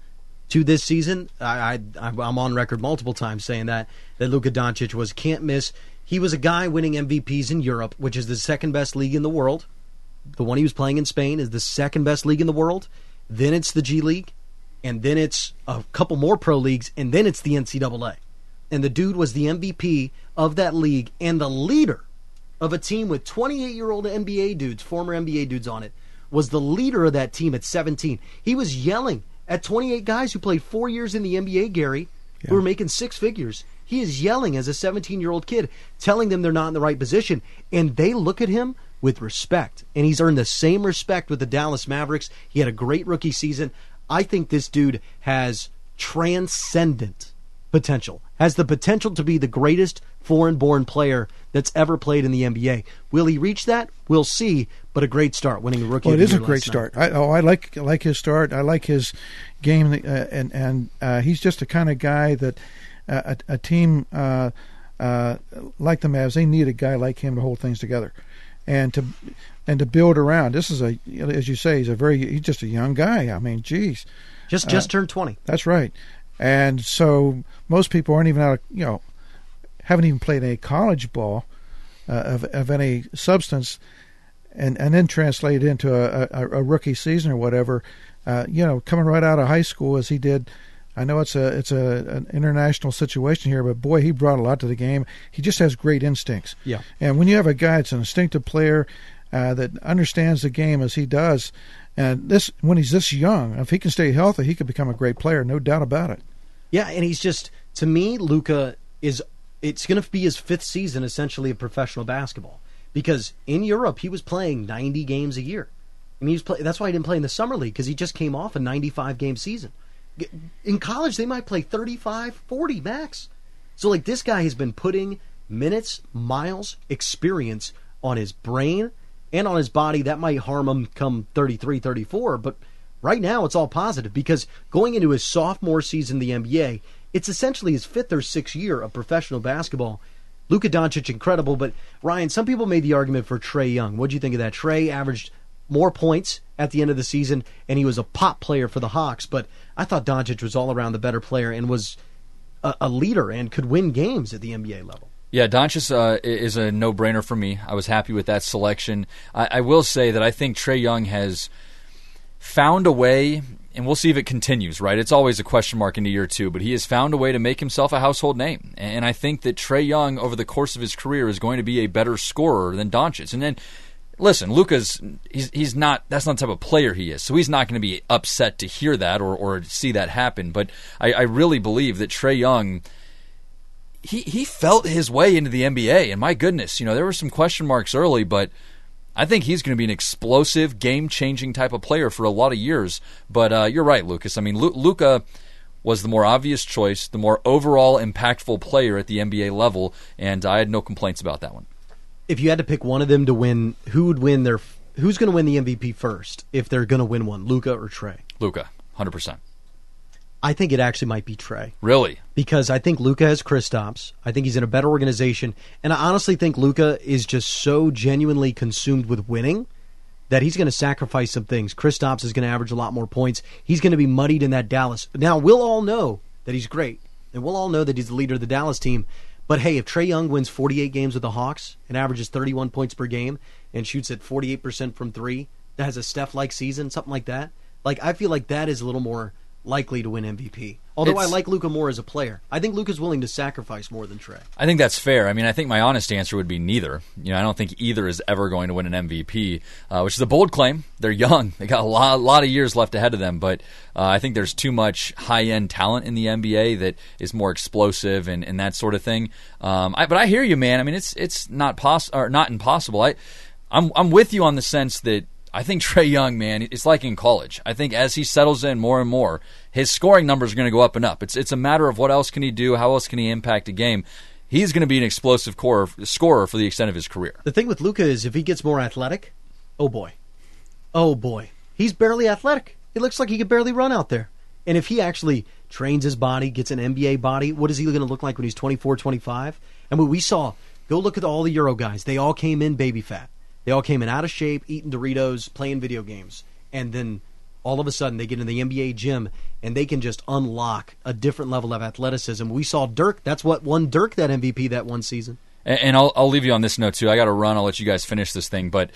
to this season. I, I I'm on record multiple times saying that that Luka Doncic was can't miss. He was a guy winning MVPs in Europe, which is the second best league in the world. The one he was playing in Spain is the second best league in the world. Then it's the G League, and then it's a couple more pro leagues, and then it's the NCAA. And the dude was the MVP of that league and the leader of a team with 28 year old NBA dudes, former NBA dudes on it, was the leader of that team at 17. He was yelling at 28 guys who played four years in the NBA, Gary, yeah. who were making six figures. He is yelling as a 17 year old kid, telling them they're not in the right position. And they look at him with respect. And he's earned the same respect with the Dallas Mavericks. He had a great rookie season. I think this dude has transcendent potential, has the potential to be the greatest foreign born player that's ever played in the NBA. Will he reach that? We'll see. But a great start, winning the rookie. Well, it is a great start. I, oh, I like like his start. I like his game, uh, and and uh, he's just the kind of guy that uh, a, a, team uh, uh, like the Mavs they need a guy like him to hold things together and to and to build around. This is a as you say, he's a very he's just a young guy. I mean, geez, just just uh, turned twenty. That's right, and so most people aren't even out of you know haven't even played any college ball uh, of of any substance, and and then translate into a, a, a rookie season or whatever. Uh, you know, coming right out of high school as he did I know it's a it's a an international situation here, but boy, he brought a lot to the game. He just has great instincts. Yeah. And when you have a guy that's an instinctive player uh, that understands the game as he does, and this when he's this young, if he can stay healthy, he could become a great player, no doubt about it. Yeah, and he's just to me, Luka is it's going to be his fifth season essentially of professional basketball because in Europe he was playing 90 games a year. I mean, play, that's why he didn't play in the summer league because he just came off a 95 game season in college they might play 35 40 max. So like this guy has been putting minutes miles experience on his brain and on his body. That might harm him come 33 34 but right now it's all positive because going into his sophomore season in the nba it's essentially his fifth or sixth year of professional basketball. Luka Doncic incredible, but Ryan, some people made the argument for Trae Young. What do you think of that? Trae averaged more points at the end of the season, and he was a pop player for the Hawks. But I thought Doncic was all around the better player and was a, a leader and could win games at the NBA level. Yeah, Doncic uh, is a no-brainer for me. I was happy with that selection. I, I will say that I think Trae Young has found a way, and we'll see if it continues. Right, it's always a question mark into year two, but he has found a way to make himself a household name. And I think that Trae Young, over the course of his career, is going to be a better scorer than Doncic. And then listen, Luka's he's he's not that's not the type of player he is, so he's not going to be upset to hear that or or see that happen. But I, I really believe that Trae Young. He, he felt his way into the NBA, and my goodness, you know there were some question marks early, but I think he's going to be an explosive, game-changing type of player for a lot of years. But uh, you're right, Lucas. I mean, Luka was the more obvious choice, the more overall impactful player at the NBA level, and I had no complaints about that one if you had to pick one of them to win, who would win their? Who's going to win the MVP first if they're going to win one, Luka or Trae? Luka, hundred percent. I think it actually might be Trae. Really? Because I think Luka has Kristaps. I think he's in a better organization, and I honestly think Luka is just so genuinely consumed with winning that he's going to sacrifice some things. Kristaps is going to average a lot more points. He's going to be muddied in that Dallas. Now we'll all know that he's great, and we'll all know that he's the leader of the Dallas team. But hey, if Trae Young wins 48 games with the Hawks and averages 31 points per game and shoots at 48% from three, that has a Steph like season, something like that. Like I feel like that is a little more likely to win MVP. Although It's- I like Luka more as a player, I think Luka's willing to sacrifice more than Trae. I think that's fair. I mean, I think my honest answer would be neither. You know, I don't think either is ever going to win an MVP, uh, which is a bold claim. They're young; they got a lot, lot of years left ahead of them. But uh, I think there's too much high-end talent in the NBA that is more explosive and, and that sort of thing. Um, I, but I hear you, man. I mean, it's it's not poss- or not impossible. I, I'm I'm with you on the sense that I think Trae Young, man, it's like in college. I think as he settles in more and more, his scoring numbers are going to go up and up. It's it's a matter of what else can he do, how else can he impact a game. He's going to be an explosive core, scorer for the extent of his career. The thing with Luka is if he gets more athletic, oh boy, oh boy, he's barely athletic. It looks like he could barely run out there. And if he actually trains his body, gets an NBA body, what is he going to look like when he's 24, 25? And what we saw, go look at all the Euro guys. They all came in baby fat. They all came in out of shape, eating Doritos, playing video games. And then all of a sudden they get in the NBA gym and they can just unlock a different level of athleticism. We saw Dirk, that's what won Dirk that MVP that one season. And, I'll, I'll leave you on this note too. I got to run. I'll let you guys finish this thing. But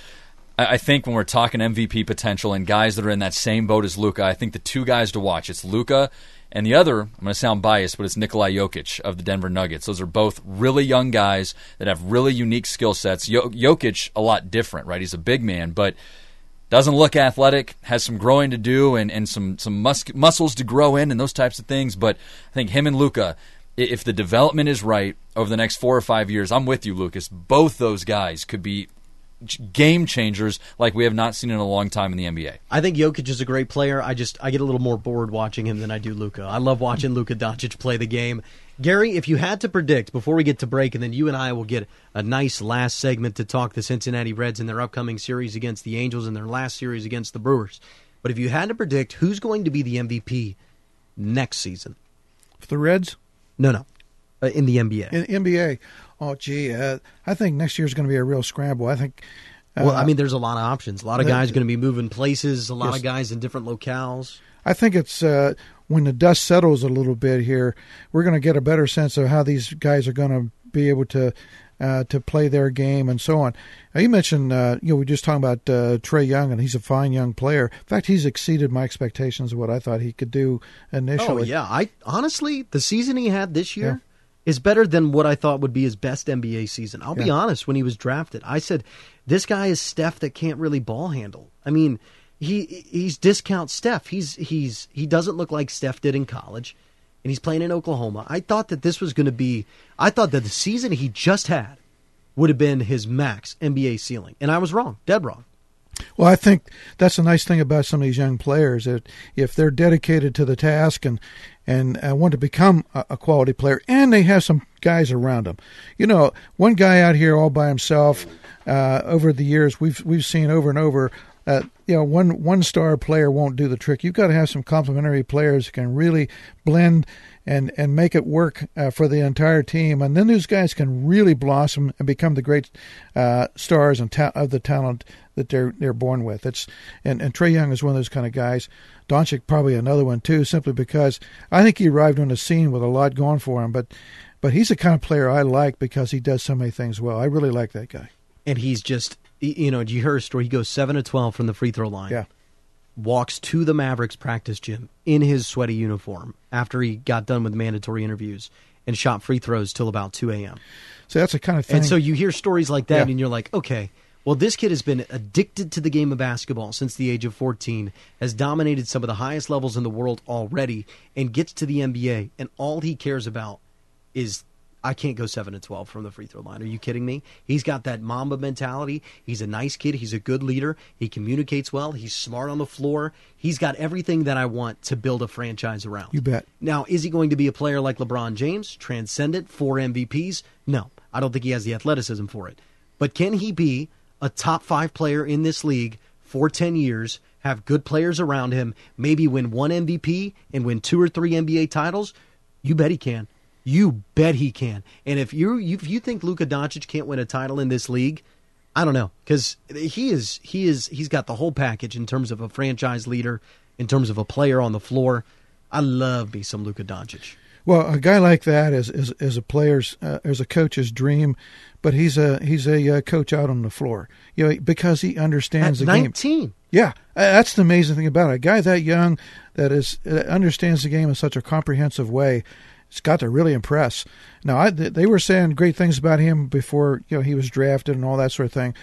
I, I think when we're talking MVP potential and guys that are in that same boat as Luka, I think the two guys to watch it's Luka and the other. I'm going to sound biased, but it's Nikolai Jokic of the Denver Nuggets. Those are both really young guys that have really unique skill sets. Jo- Jokic a lot different, right? He's a big man, but doesn't look athletic, has some growing to do and, and some some mus- muscles to grow in and those types of things. But I think him and Luka, if the development is right over the next four or five years, I'm with you, Lucas. Both those guys could be game changers like we have not seen in a long time in the NBA. I think Jokic is a great player. I just I get a little more bored watching him than I do Luka. I love watching Luka Doncic play the game. Gary, if you had to predict before we get to break, and then you and I will get a nice last segment to talk the Cincinnati Reds in their upcoming series against the Angels and their last series against the Brewers. But if you had to predict who's going to be the MVP next season, For the Reds? no, no, uh, in the NBA. In NBA. Oh, gee, uh, I think next year's going to be a real scramble. I think. Uh, well, I mean, there's a lot of options. A lot of the- guys going to be moving places. A lot Yes. of guys in different locales. I think it's uh, when the dust settles a little bit here, we're going to get a better sense of how these guys are going to be able to uh, to play their game and so on. Now, you mentioned, uh, you know, we were just talking about uh, Trae Young, and he's a fine young player. In fact, he's exceeded my expectations of what I thought he could do initially. Oh yeah, I honestly the season he had this year is better than what I thought would be his best NBA season. I'll be honest. When he was drafted, I said this guy is Steph that can't really ball handle. I mean, he he's discount Steph. He's he's he doesn't look like Steph did in college, and he's playing in Oklahoma. I thought that this was going to be. I thought that the season he just had would have been his max NBA ceiling, and I was wrong, dead wrong. Well, I think that's a nice thing about some of these young players that if they're dedicated to the task and and uh, want to become a, a quality player, and they have some guys around them. You know, one guy out here all by himself. Uh, over the years, we've we've seen over and over. Uh, you know, one one star player won't do the trick. You've got to have some complementary players who can really blend and and make it work uh, for the entire team, and then those guys can really blossom and become the great uh, stars and ta- of the talent that they're they're born with. It's and and Trae Young is one of those kind of guys. Doncic probably another one too, simply because I think he arrived on the scene with a lot going for him. But but he's the kind of player I like because he does so many things well. I really like that guy. and he's just you know, do you hear a story? He goes seven to twelve from the free throw line. Yeah. Walks to the Mavericks practice gym in his sweaty uniform after he got done with mandatory interviews and shot free throws till about two a.m. So that's the kind of thing. And so you hear stories like that, Yeah. and you're like, okay, well, this kid has been addicted to the game of basketball since the age of 14, has dominated some of the highest levels in the world already, and gets to the NBA, and all he cares about is. I can't go 7 to 12 from the free throw line. Are you kidding me? He's got that Mamba mentality. He's a nice kid. He's a good leader. He communicates well. He's smart on the floor. He's got everything that I want to build a franchise around. you bet. Now, is he going to be a player like LeBron James, transcendent, four MVPs? No, I don't think he has the athleticism for it. But can he be a top five player in this league for 10 years, have good players around him, maybe win one MVP and win two or three NBA titles? You bet he can. You bet he can. And if you if you think Luka Doncic can't win a title in this league, I don't know because he is he is he's got the whole package in terms of a franchise leader, in terms of a player on the floor. I love me some Luka Doncic. Well, a guy like that is is, is a player's uh, is a coach's dream, but he's a he's a uh, coach out on the floor. You know, because he understands At the 19. game. Yeah, uh, that's the amazing thing about it. A guy that young that is uh, understands the game in such a comprehensive way. Got to really impress. Now, I, they were saying great things about him before you know he was drafted and all that sort of thing.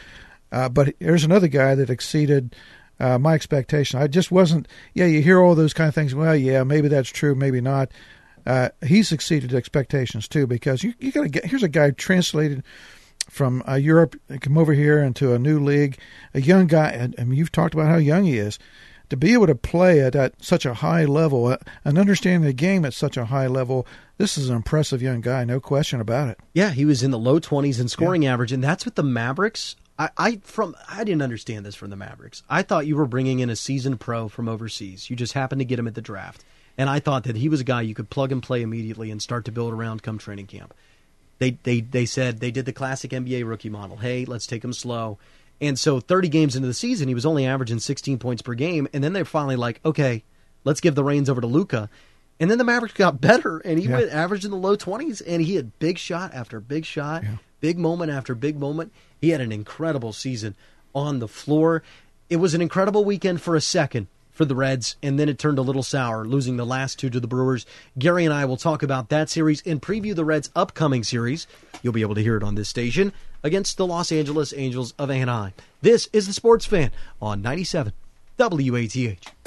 Uh, but there's another guy that exceeded uh, my expectation. I just wasn't. Yeah, you hear all those kind of things. Well, yeah, maybe that's true, maybe not. Uh, he's exceeded expectations too because you you got to get. Here's a guy translated from uh, Europe, come over here into a new league, a young guy. And, I mean, you've talked about how young he is. To be able to play it at such a high level uh, and understand the game at such a high level, this is an impressive young guy, no question about it. Yeah, he was in the low twenties in scoring yeah. average, and that's what the Mavericks. I, I from I didn't understand this from the Mavericks. I thought you were bringing in a seasoned pro from overseas. You just happened to get him at the draft, and I thought that he was a guy you could plug and play immediately and start to build around come training camp. They they they said they did the classic NBA rookie model. Hey, let's take him slow. And so 30 games into the season, he was only averaging 16 points per game. And then they're finally like, okay, let's give the reins over to Luka. And then the Mavericks got better, and he yeah. went average in the low 20s, and he had big shot after big shot, yeah. big moment after big moment. He had an incredible season on the floor. It was an incredible weekend for a second for the Reds, and then it turned a little sour, losing the last two to the Brewers. Gary and I will talk about that series and preview the Reds' upcoming series. You'll be able to hear it on this station against the Los Angeles Angels of Anaheim. This is the Sports Fan on 97 WATH.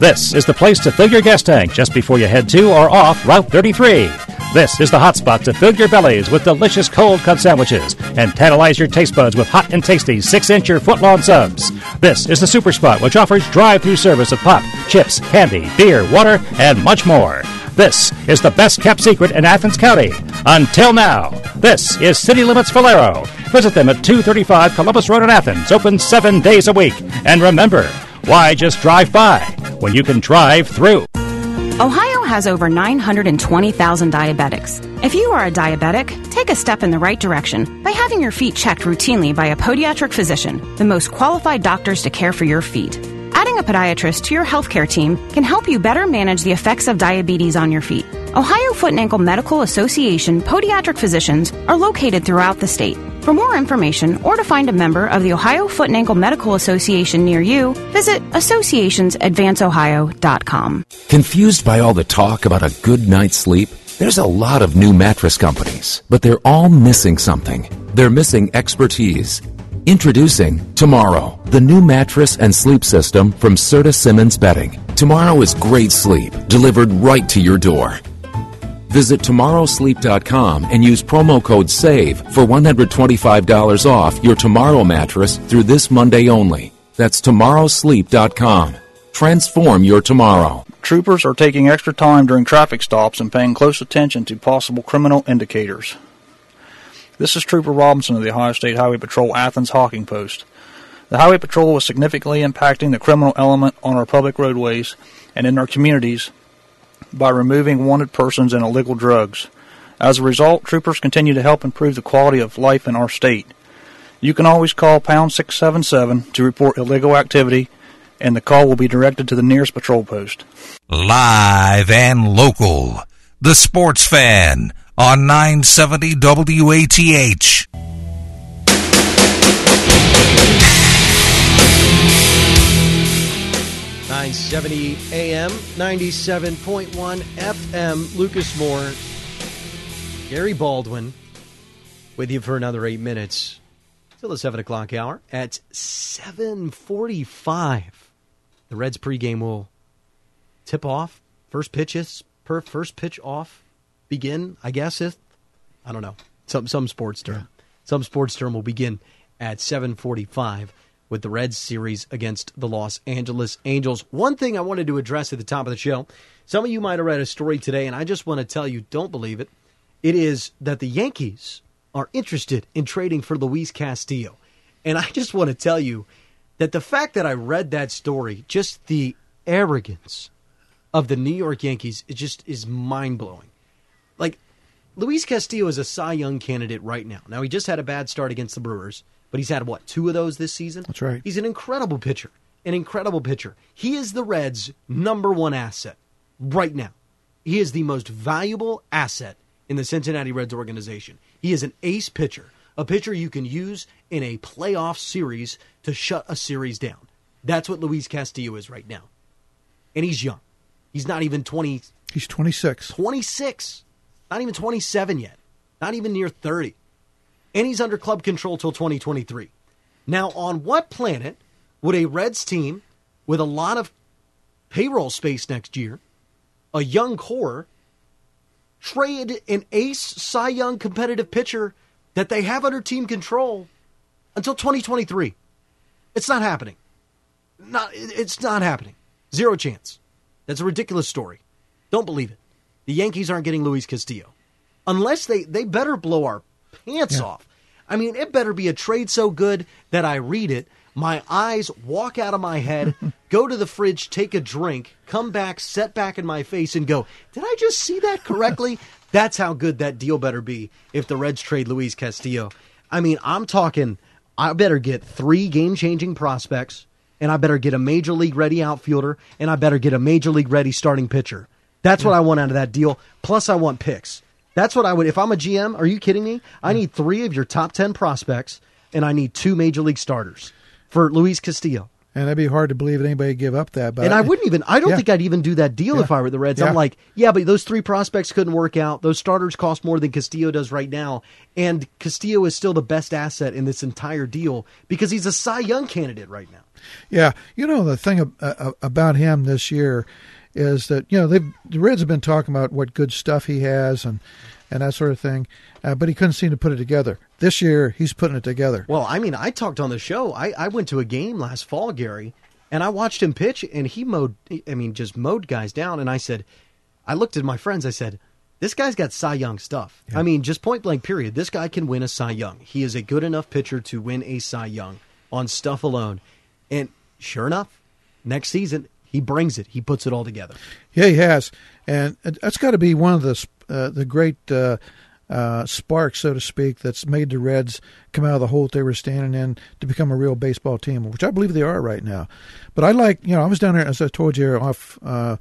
This is the place to fill your gas tank just before you head to or off Route 33. This is the hot spot to fill your bellies with delicious cold cut sandwiches and tantalize your taste buds with hot and tasty 6 inch or foot long subs. This is the super spot which offers drive through service of pop, chips, candy, beer, water, and much more. This is the best kept secret in Athens County. Until now, this is City Limits Valero. Visit them at 235 Columbus Road in Athens, open seven days a week. And remember, why just drive by when you can drive through? Ohio has over 920,000 diabetics. If you are a diabetic, take a step in the right direction by having your feet checked routinely by a podiatric physician, the most qualified doctors to care for your feet. Adding a podiatrist to your healthcare team can help you better manage the effects of diabetes on your feet. Ohio Foot and Ankle Medical Association podiatric physicians are located throughout the state. For more information or to find a member of the Ohio Foot and Ankle Medical Association near you, visit associationsadvanceohio.com. Confused by all the talk about a good night's sleep? There's a lot of new mattress companies, but they're all missing something. They're missing expertise. Introducing Tomorrow, the new mattress and sleep system from Serta Simmons Bedding. Tomorrow is great sleep delivered right to your door. Visit tomorrowsleep.com and use promo code SAVE for $125 off your Tomorrow mattress through this Monday only. That's tomorrowsleep.com. Transform your tomorrow. Troopers are taking extra time during traffic stops and paying close attention to possible criminal indicators. This is Trooper Robinson of the Ohio State Highway Patrol Athens Hocking Post. The Highway Patrol is significantly impacting the criminal element on our public roadways and in our communities by removing wanted persons and illegal drugs. As a result, troopers continue to help improve the quality of life in our state. You can always call pound 677 to report illegal activity, and the call will be directed to the nearest patrol post. Live and local. The Sports Fan on 970 WATH. 970 AM, 97.1 FM. Lucas Moore, Gary Baldwin, with you for another eight minutes till the seven o'clock hour. At 7:45, the Reds pregame will tip off. First pitches, per first pitch off, begin. I guess if I don't know some some sports term, some sports term will begin at 7:45 with the Reds series against the Los Angeles Angels. One thing I wanted to address at the top of the show. Some of you might have read a story today and I just want to tell you don't believe it. It is that the Yankees are interested in trading for Luis Castillo. And I just want to tell you that the fact that I read that story, just the arrogance of the New York Yankees, it just is mind blowing. Like, Luis Castillo is a Cy Young candidate right now. Now, he just had a bad start against the Brewers, but he's had, what, two of those this season? That's right. He's an incredible pitcher. An incredible pitcher. He is the Reds' number one asset right now. He is the most valuable asset in the Cincinnati Reds organization. He is an ace pitcher, a pitcher you can use in a playoff series to shut a series down. That's what Luis Castillo is right now. And he's young. He's not even 20. He's 26. 26. Not even 27 yet. Not even near 30. And he's under club control till 2023. Now, on what planet would a Reds team with a lot of payroll space next year, a young core, trade an ace Cy Young competitive pitcher that they have under team control until 2023? It's not happening. Not, it's not happening. Zero chance. That's a ridiculous story. Don't believe it. The Yankees aren't getting Luis Castillo. Unless they, they better blow our pants Yeah. off. I mean, it better be a trade so good that I read it, my eyes walk out of my head, go to the fridge, take a drink, come back, set back in my face, and go, Did I just see that correctly? That's how good that deal better be if the Reds trade Luis Castillo. I mean, I'm talking, I better get three game changing prospects, and I better get a major league ready outfielder, and I better get a major league ready starting pitcher. That's what I want out of that deal. Plus, I want picks. That's what I would. If I'm a GM, are you kidding me? I need three of your top 10 prospects, and I need two major league starters for Luis Castillo. And that'd be hard to believe that anybody would give up that. But and I wouldn't even, I don't Yeah. think I'd even do that deal Yeah. if I were the Reds. Yeah. I'm like, yeah, but those three prospects couldn't work out. Those starters cost more than Castillo does right now. And Castillo is still the best asset in this entire deal because he's a Cy Young candidate right now. Yeah, you know the thing uh, about him this year is that you know they've, the Reds have been talking about what good stuff he has and and that sort of thing, uh, but he couldn't seem to put it together. This year he's putting it together. Well, I mean, I talked on the show. I, I went to a game last fall, Gary, and I watched him pitch, and he mowed, I mean, just mowed guys down. And I said, I looked at my friends, I said, this guy's got Cy Young stuff. I mean, just point blank, period. This guy can win a Cy Young. He is a good enough pitcher to win a Cy Young on stuff alone. And sure enough, next season, he brings it. He puts it all together. Yeah, he has, and that's got to be one of the uh, the great uh, uh, sparks, so to speak, that's made the Reds come out of the hole they were standing in to become a real baseball team, which I believe they are right now. But I like, you know, I was down there as I told you off uh,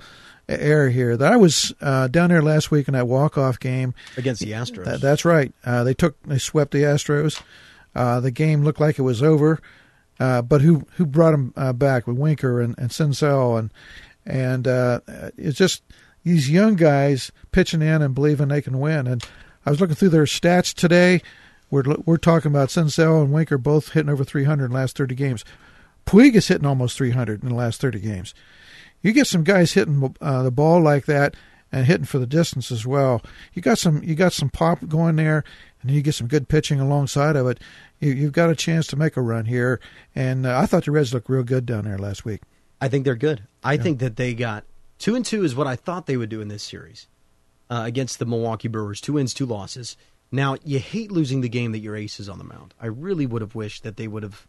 air here that I was uh, down there last week in that walk off game against the Astros. That, that's right. Uh, they took they swept the Astros. Uh, the game looked like it was over. Uh, but who who brought him uh, back with Winker and and Senzel and and uh, it's just these young guys pitching in and believing they can win. And I was looking through their stats today. We're we're talking about Senzel and Winker both hitting over 300 in the last 30 games. Puig is hitting almost 300 in the last 30 games. You get some guys hitting uh, the ball like that and hitting for the distance as well. You got some you got some pop going there, and you get some good pitching alongside of it. You, you've got a chance to make a run here. And uh, I thought the Reds looked real good down there last week. I think they're good. I think that they got two and two is what I thought they would do in this series uh, against the Milwaukee Brewers. Two wins, two losses. Now you hate losing the game that your ace is on the mound. I really would have wished that they would have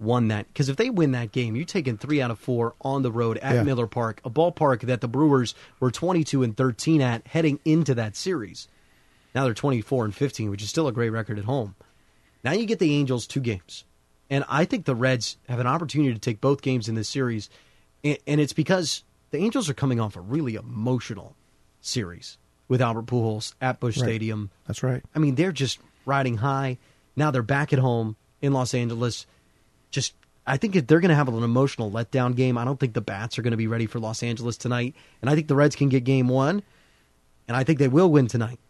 won that because if they win that game, you're taking three out of four on the road at Yeah. Miller Park, a ballpark that the Brewers were 22 and 13 at heading into that series. Now they're 24 and 15, which is still a great record at home. Now you get the Angels two games. And I think the Reds have an opportunity to take both games in this series. And and it's because the Angels are coming off a really emotional series with Albert Pujols at Busch Right. Stadium. That's right. I mean, they're just riding high. Now they're back at home in Los Angeles. Just, I think they're going to have an emotional letdown game. I don't think the bats are going to be ready for Los Angeles tonight. And I think the Reds can get game one. And I think they will win tonight.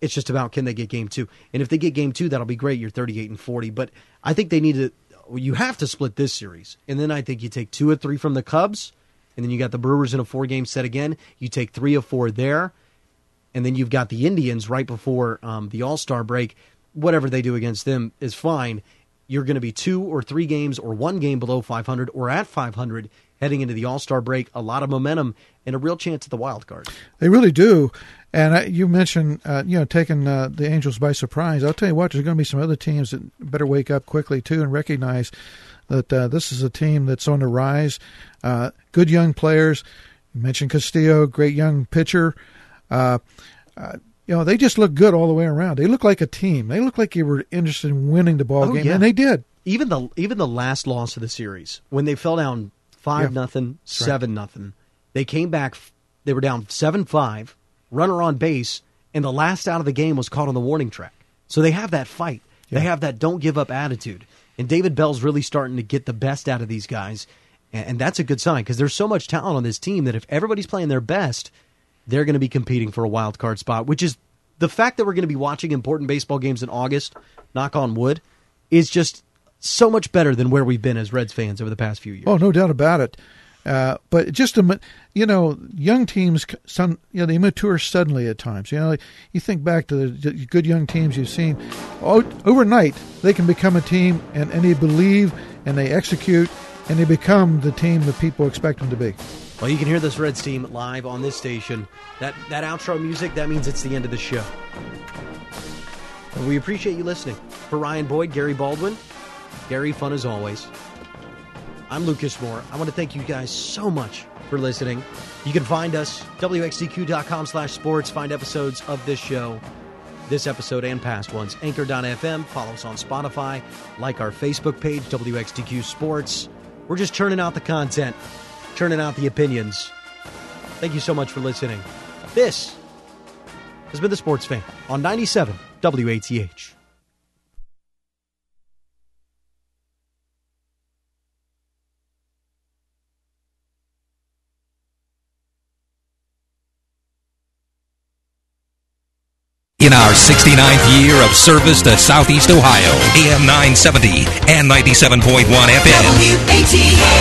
It's just about can they get game two. And if they get game two, that'll be great. You're 38 and 40. But I think they need to, you have to split this series. And then I think you take two or three from the Cubs. And then you got the Brewers in a four game set again. You take three or four there. And then you've got the Indians right before um, the All Star break. Whatever they do against them is fine. you're going to be two or three games or one game below 500 or at 500 heading into the All Star break. A lot of momentum and a real chance at the wild card. They really do. And uh, you mentioned, uh, you know, taking uh, the Angels by surprise. I'll tell you what, there's going to be some other teams that better wake up quickly too and recognize that uh, this is a team that's on the rise. Uh, good young players. You mentioned Castillo, great young pitcher. Uh, you know, they just look good all the way around. They look like a team. They look like they were interested in winning the ball oh, game, yeah. and they did. Even the even the last loss of the series when they fell down five Yeah. nothing, seven nothing, they came back. They were down seven five, runner on base, and the last out of the game was caught on the warning track. So they have that fight. They have that don't give up attitude. And David Bell's really starting to get the best out of these guys, and, and that's a good sign because there's so much talent on this team that if everybody's playing their best, they're going to be competing for a wild card spot. Which is the fact that we're going to be watching important baseball games in August. Knock on wood, is just so much better than where we've been as Reds fans over the past few years. Oh, no doubt about it. Uh, but just a, you know, young teams, some you know, they mature suddenly at times. You know, like, you think back to the good young teams you've seen. Overnight, they can become a team, and, and they believe, and they execute, and they become the team that people expect them to be. Well, you can hear this Reds team live on this station. That that outro music, that means it's the end of the show. We appreciate you listening. For Ryan Boyd, Gary Baldwin, Gary, fun as always. I'm Lucas Moore. I want to thank you guys so much for listening. You can find us, wxtq.com slash sports, find episodes of this show, this episode and past ones, anchor.fm, follow us on Spotify, like our Facebook page, WXTQ Sports. We're just churning out the content, churning out the opinions. Thank you so much for listening. This has been The Sports Fan on 97 WATH. In our 69th year of service to Southeast Ohio, AM 970 and 97.1 FM.